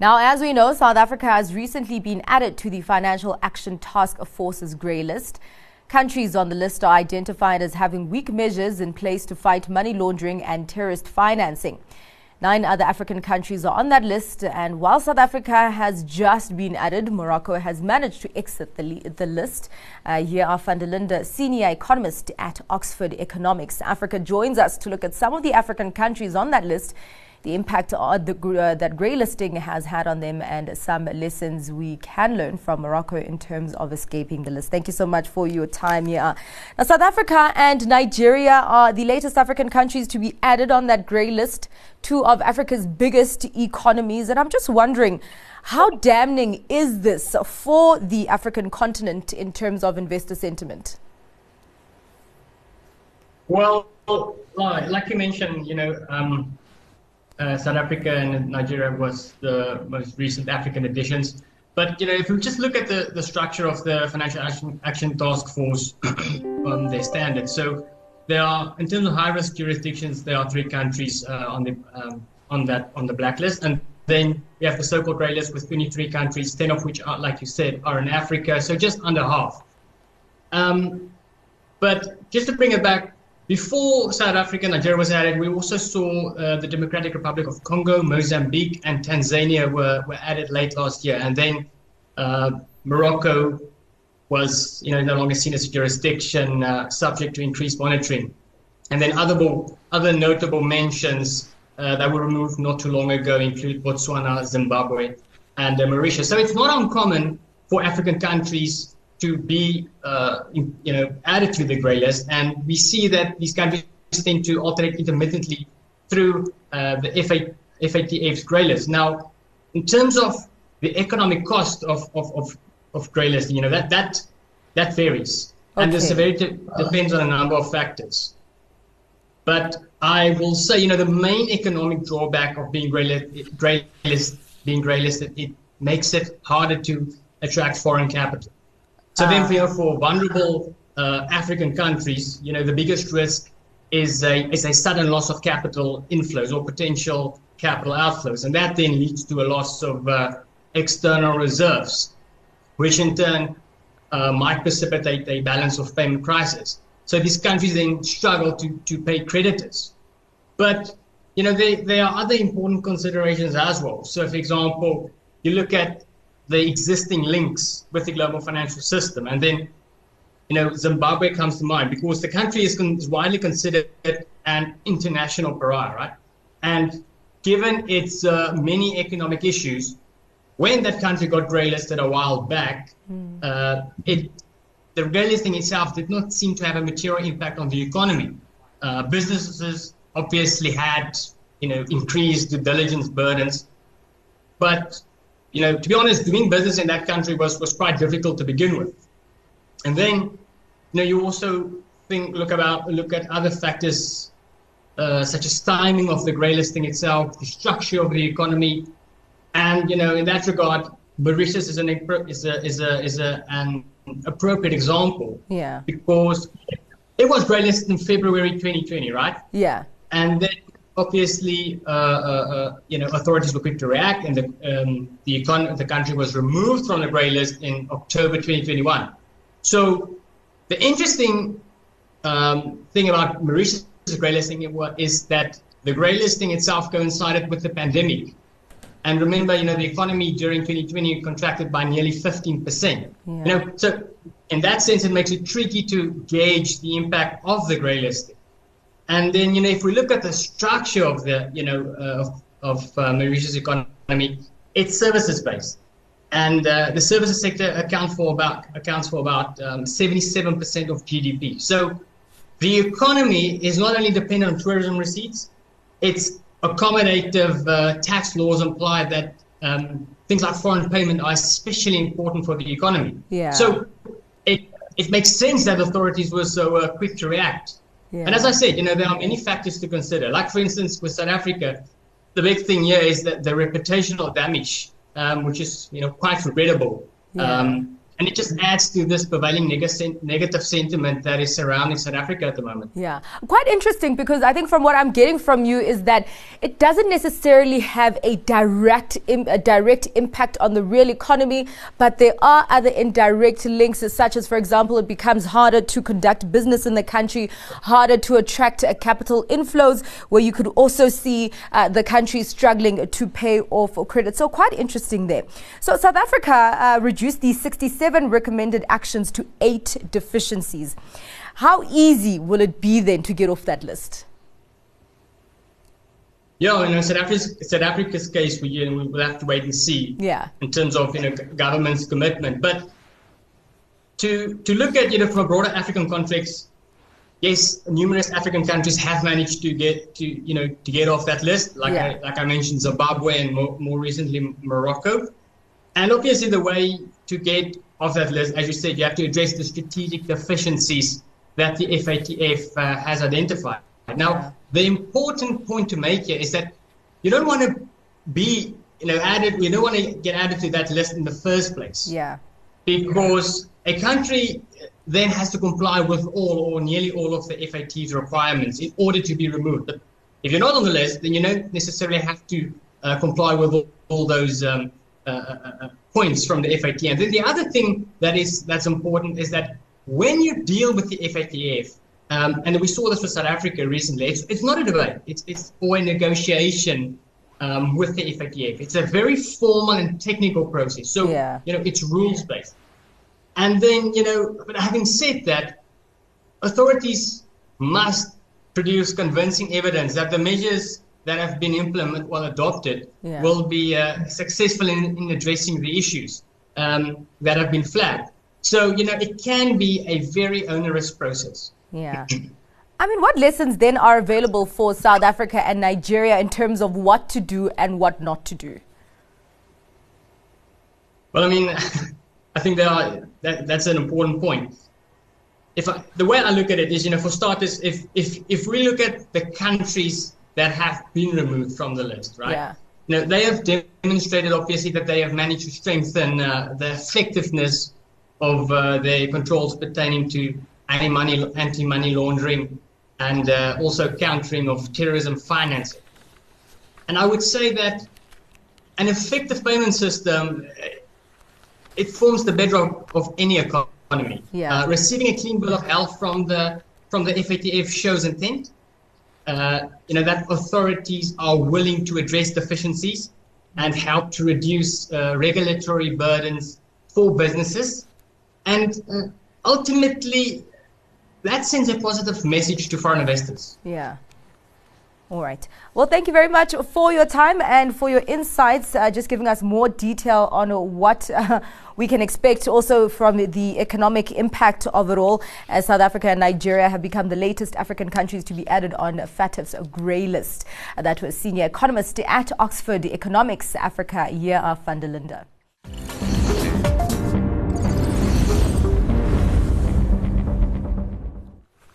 Now, as we know, South Africa has recently been added to the Financial Action Task Force's grey list. Countries on the list are identified as having weak measures in place to fight money laundering and terrorist financing. Nine other African countries are on that list, and while South Africa has just been added, Morocco has managed to exit the, the list. Uh, Jee-A van der senior economist at Oxford Economics. Africa joins us to look at some of the African countries on that list the impact uh, the, uh, that grey listing has had on them and some lessons we can learn from Morocco in terms of escaping the list. Thank you so much for your time here. Now, South Africa and Nigeria are the latest African countries to be added on that grey list, two of Africa's biggest economies. And I'm just wondering, how damning is this for the African continent in terms of investor sentiment? Well, like you mentioned, you know, um, uh, South Africa and Nigeria was the most recent African additions. But you know, if we just look at the, the structure of the Financial Action, Action Task Force, um, their standards. So there are, in terms of high risk jurisdictions, there are three countries uh, on the um, on that on the blacklist, and then we have the so-called grey list with 23 countries, 10 of which are, like you said, are in Africa. So just under half. Um, but just to bring it back before South Africa and Nigeria was added, we also saw uh, the Democratic Republic of Congo, Mozambique, and Tanzania were, were added late last year. And then uh, Morocco was you know, no longer seen as a jurisdiction uh, subject to increased monitoring. And then other, other notable mentions uh, that were removed not too long ago include Botswana, Zimbabwe, and uh, Mauritius. So it's not uncommon for African countries to be uh, you know added to the grey list, and we see that these countries tend to alternate intermittently through uh, the FA, FATF's grey list. Now, in terms of the economic cost of of, of, of grey listing, you know that that that varies, okay. and the severity depends on a number of factors. But I will say, you know, the main economic drawback of being grey, list, grey list being grey listed, it makes it harder to attract foreign capital. So uh, then, for, vulnerable uh, African countries, you know, the biggest risk is a, is a sudden loss of capital inflows or potential capital outflows. And that then leads to a loss of uh, external reserves, which in turn uh, might precipitate a balance of payment crisis. So these countries then struggle to, to pay creditors. But, you know, they, there are other important considerations as well. So, for example, you look at the existing links with the global financial system. And then, you know, Zimbabwe comes to mind because the country is, con- is widely considered an international pariah, right? And given its uh, many economic issues, when that country got grey listed a while back, mm. uh, it the grey listing itself did not seem to have a material impact on the economy. Uh, businesses obviously had, you know, increased due diligence burdens, but you know, to be honest, doing business in that country was, was quite difficult to begin with. And then, you know, you also think, look about, look at other factors uh, such as timing of the grey listing itself, the structure of the economy, and you know, in that regard, Mauritius is an is a is a is a an appropriate example. Yeah. Because it was grey listed in February 2020, right? Yeah. And then obviously, uh, uh, uh, you know, authorities were quick to react, and the um, the, econ- the country was removed from the grey list in October 2021. So, the interesting um, thing about Mauritius' grey listing is that the grey listing itself coincided with the pandemic. And remember, you know, the economy during 2020 contracted by nearly 15%. Yeah. You know, so in that sense, it makes it tricky to gauge the impact of the grey listing. And then, you know, if we look at the structure of the, you know, uh, of, of uh, Mauritius economy, it's services based, and uh, the services sector account for about accounts for about um, 77% of GDP. So, the economy is not only dependent on tourism receipts; it's accommodative uh, tax laws imply that um, things like foreign payment are especially important for the economy. Yeah. So, it it makes sense that authorities were so uh, quick to react. Yeah. And as I said, you know, there are many factors to consider. Like, for instance, with South Africa, the big thing here is that the reputational damage, um, which is, you know, quite regrettable. Yeah. Um, and it just adds to this prevailing neg- negative sentiment that is surrounding South Africa at the moment. Yeah, quite interesting because I think from what I'm getting from you is that it doesn't necessarily have a direct Im- a direct impact on the real economy, but there are other indirect links, such as, for example, it becomes harder to conduct business in the country, harder to attract uh, capital inflows, where you could also see uh, the country struggling to pay off credit. So quite interesting there. So South Africa uh, reduced the 67 recommended actions to eight deficiencies. How easy will it be then to get off that list? Yeah, you know, South Africa's, South Africa's case, we, you know, we'll have to wait and see. Yeah. In terms of you know government's commitment, but to to look at you know from a broader African context, yes, numerous African countries have managed to get to you know to get off that list. Like yeah. I, like I mentioned, Zimbabwe and more, more recently Morocco, and obviously the way to get off that list, as you said, you have to address the strategic deficiencies that the FATF uh, has identified. Now, yeah. The important point to make here is that you don't want to be, you know, added. You don't want to get added to that list in the first place. Yeah. Because a country then has to comply with all or nearly all of the FAT's requirements in order to be removed. But if you're not on the list, then you don't necessarily have to uh, comply with all, all those um, uh, uh, uh points from the FAT. And then the other thing that is that's important is that when you deal with the FATF, um, and we saw this for South Africa recently, it's, it's not a debate, it's, it's for a negotiation um, with the FATF. It's a very formal and technical process. So, yeah. you know, it's rules based. And then, you know, but having said that, authorities must produce convincing evidence that the measures that have been implemented or adopted yeah. will be uh, successful in, in, addressing the issues um, that have been flagged. So, you know, it can be a very onerous process. Yeah. I mean, what lessons then are available for South Africa and Nigeria in terms of what to do and what not to do? Well, I mean, I think are, that, that's an important point. If I, the way I look at it is, you know, for starters, if if if we look at the countries that have been removed from the list, right? Yeah. Now, they have demonstrated, obviously, that they have managed to strengthen uh, the effectiveness of uh, their controls pertaining to anti-money, anti-money laundering and uh, also countering of terrorism financing. And I would say that an effective payment system, it forms the bedrock of any economy. Yeah. Uh, receiving a clean bill of health from the from the FATF shows intent uh, you know, that authorities are willing to address deficiencies and help to reduce uh, regulatory burdens for businesses. And uh, ultimately, that sends a positive message to foreign investors. Yeah. All right. Well, thank you very much for your time and for your insights, uh, just giving us more detail on what uh, we can expect also from the economic impact of it all, as South Africa and Nigeria have become the latest African countries to be added on FATF's grey list. Uh, that was senior economist at Oxford Economics Africa, Jee-A van der.